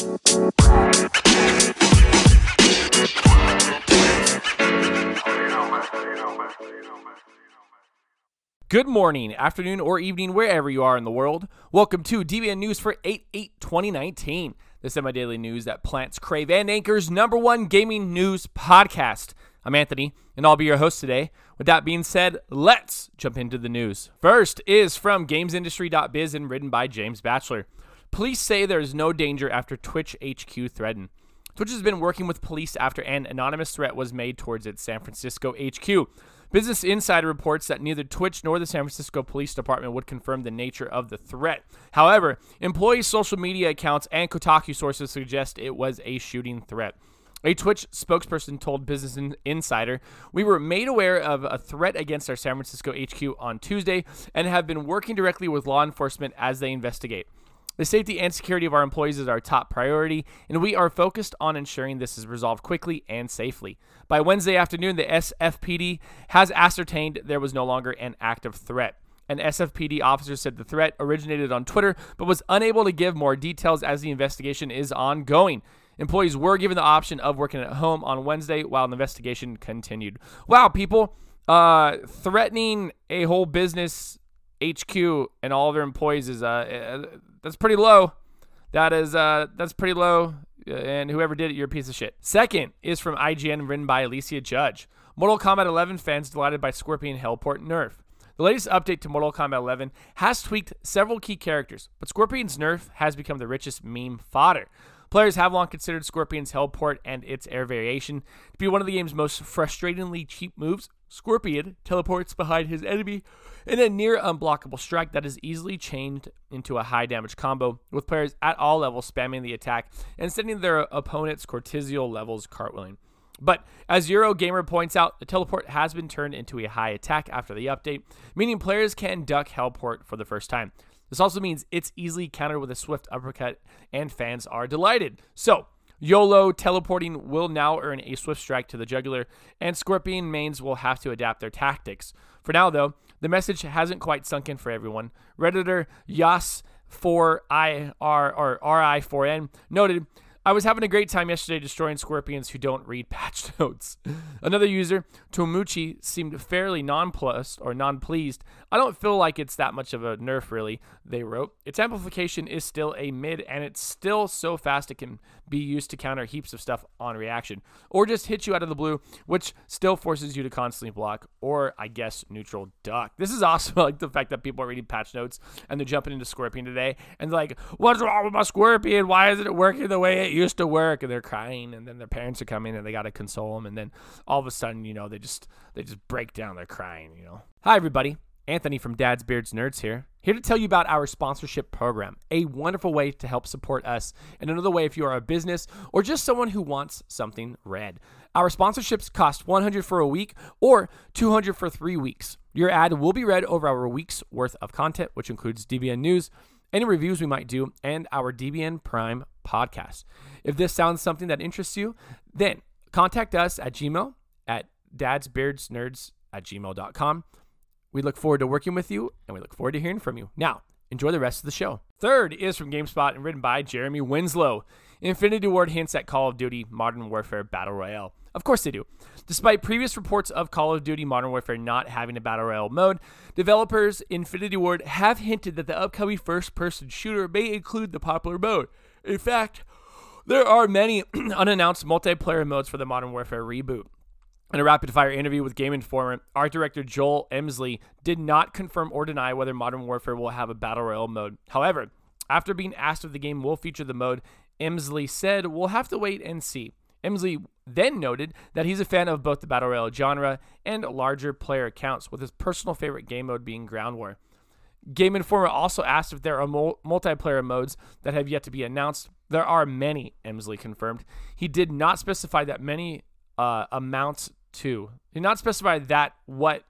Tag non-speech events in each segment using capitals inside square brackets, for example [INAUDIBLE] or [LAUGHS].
Good morning, afternoon, or evening, wherever you are in the world. Welcome to DBN News for 8 8 2019, the semi daily news that plants, crave, and anchors number one gaming news podcast. I'm Anthony, and I'll be your host today. With that being said, let's jump into the news. First is from GamesIndustry.biz and written by James Batchelor. Police say there is no danger after Twitch HQ threatened. Twitch has been working with police after an anonymous threat was made towards its San Francisco HQ. Business Insider reports that neither Twitch nor the San Francisco Police Department would confirm the nature of the threat. However, employees' social media accounts and Kotaku sources suggest it was a shooting threat. A Twitch spokesperson told Business Insider, We were made aware of a threat against our San Francisco HQ on Tuesday and have been working directly with law enforcement as they investigate. The safety and security of our employees is our top priority, and we are focused on ensuring this is resolved quickly and safely. By Wednesday afternoon, the SFPD has ascertained there was no longer an active threat. An SFPD officer said the threat originated on Twitter, but was unable to give more details as the investigation is ongoing. Employees were given the option of working at home on Wednesday while the investigation continued. Wow, people, uh, threatening a whole business HQ and all of their employees is uh, that's pretty low. That is uh, that's pretty low. And whoever did it, you're a piece of shit. Second is from IGN, written by Alicia Judge. Mortal Kombat 11 fans delighted by Scorpion Hellport nerf. The latest update to Mortal Kombat 11 has tweaked several key characters, but Scorpion's nerf has become the richest meme fodder. Players have long considered Scorpion's Hellport and its air variation to be one of the game's most frustratingly cheap moves. Scorpion teleports behind his enemy in a near unblockable strike that is easily changed into a high damage combo, with players at all levels spamming the attack and sending their opponent's cortisol levels cartwheeling. But as Eurogamer points out, the teleport has been turned into a high attack after the update, meaning players can duck Hellport for the first time. This also means it's easily countered with a swift uppercut, and fans are delighted. So, YOLO teleporting will now earn a swift strike to the jugular, and Scorpion mains will have to adapt their tactics. For now, though, the message hasn't quite sunk in for everyone. Redditor Yas4ir or RI4n noted I was having a great time yesterday destroying scorpions who don't read patch [LAUGHS] notes. Another user, Tomuchi, seemed fairly nonplussed or non-pleased. I don't feel like it's that much of a nerf, really, they wrote. Its amplification is still a mid, and it's still so fast it can be used to counter heaps of stuff on reaction, or just hit you out of the blue, which still forces you to constantly block, or I guess neutral duck. This is [LAUGHS] awesome. I like the fact that people are reading patch notes and they're jumping into Scorpion today, and like, what's wrong with my Scorpion? Why isn't it working the way it used to work? And they're crying, and then their parents are coming, and they got to console them, and then all of a sudden, you know, they just they just break down. They're crying. You know. Hi, everybody. Anthony from Dad's Beards Nerds here, here to tell you about our sponsorship program, a wonderful way to help support us, and another way if you are a business or just someone who wants something read. Our sponsorships cost 100 for a week or 200 for 3 weeks. Your ad will be read over our week's worth of content, which includes DBN news, any reviews we might do, and our DBN Prime podcast. If this sounds something that interests you, then contact us at Gmail at dadsbeardsnerds at gmail.com we look forward to working with you and we look forward to hearing from you. Now, enjoy the rest of the show. Third is from GameSpot and written by Jeremy Winslow. Infinity Ward hints at Call of Duty Modern Warfare Battle Royale. Of course they do. Despite previous reports of Call of Duty Modern Warfare not having a Battle Royale mode, developers Infinity Ward have hinted that the upcoming first person shooter may include the popular mode. In fact, there are many [CLEARS THROAT] unannounced multiplayer modes for the Modern Warfare reboot. In a rapid fire interview with Game Informer, art director Joel Emslie did not confirm or deny whether Modern Warfare will have a Battle Royale mode. However, after being asked if the game will feature the mode, Emslie said, We'll have to wait and see. Emslie then noted that he's a fan of both the Battle Royale genre and larger player accounts, with his personal favorite game mode being Ground War. Game Informer also asked if there are mul- multiplayer modes that have yet to be announced. There are many, Emslie confirmed. He did not specify that many uh, amounts to. He Did not specify that what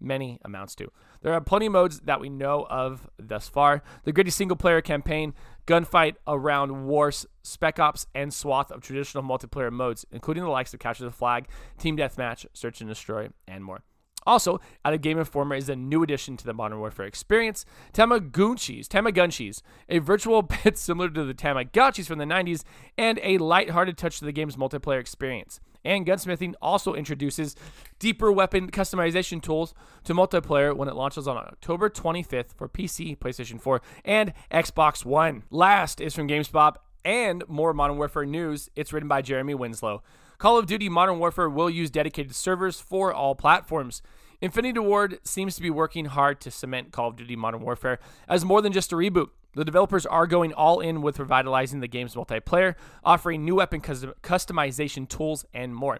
many amounts to. There are plenty of modes that we know of thus far. The gritty single player campaign, gunfight Ground Wars, spec ops, and swath of traditional multiplayer modes, including the likes of Capture the Flag, Team Deathmatch, Search and Destroy, and more. Also, out of Game Informer is a new addition to the Modern Warfare experience, Tamagunchis, Tamagunchis, a virtual [LAUGHS] pet similar to the Tamagotchis from the 90s, and a light-hearted touch to the game's multiplayer experience. And Gunsmithing also introduces deeper weapon customization tools to multiplayer when it launches on October 25th for PC, PlayStation 4, and Xbox One. Last is from GameSpot and more Modern Warfare news. It's written by Jeremy Winslow. Call of Duty Modern Warfare will use dedicated servers for all platforms. Infinity Ward seems to be working hard to cement Call of Duty Modern Warfare as more than just a reboot. The developers are going all in with revitalizing the game's multiplayer, offering new weapon customization tools, and more.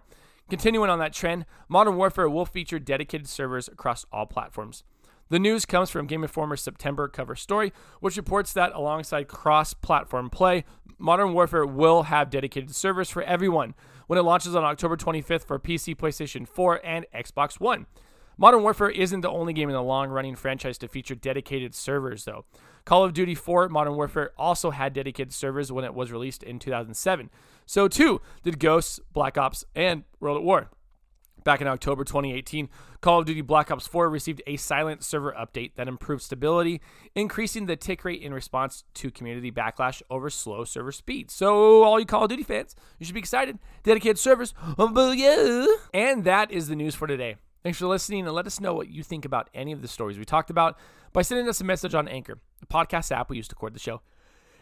Continuing on that trend, Modern Warfare will feature dedicated servers across all platforms. The news comes from Game Informer's September cover story, which reports that alongside cross platform play, Modern Warfare will have dedicated servers for everyone when it launches on October 25th for PC, PlayStation 4, and Xbox One. Modern Warfare isn't the only game in the long running franchise to feature dedicated servers, though. Call of Duty 4 Modern Warfare also had dedicated servers when it was released in 2007. So, too, did Ghosts, Black Ops, and World at War. Back in October 2018, Call of Duty Black Ops 4 received a silent server update that improved stability, increasing the tick rate in response to community backlash over slow server speed. So, all you Call of Duty fans, you should be excited. Dedicated servers, yeah. And that is the news for today. Thanks for listening and let us know what you think about any of the stories we talked about by sending us a message on Anchor, the podcast app we use to record the show.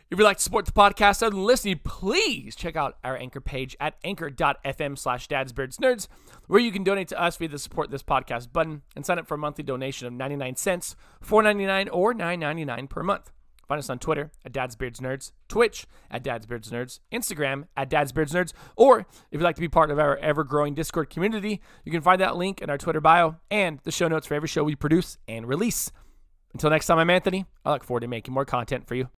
If you'd like to support the podcast than listening, please check out our Anchor page at anchor.fm slash dadsbeardsnerds, where you can donate to us via the support this podcast button and sign up for a monthly donation of 99 cents, 4.99 or 9.99 per month. Find us on Twitter at dadsbeardsnerds, Twitch at dadsbeardsnerds, Instagram at dadsbeardsnerds, or if you'd like to be part of our ever growing Discord community, you can find that link in our Twitter bio and the show notes for every show we produce and release. Until next time, I'm Anthony. I look forward to making more content for you.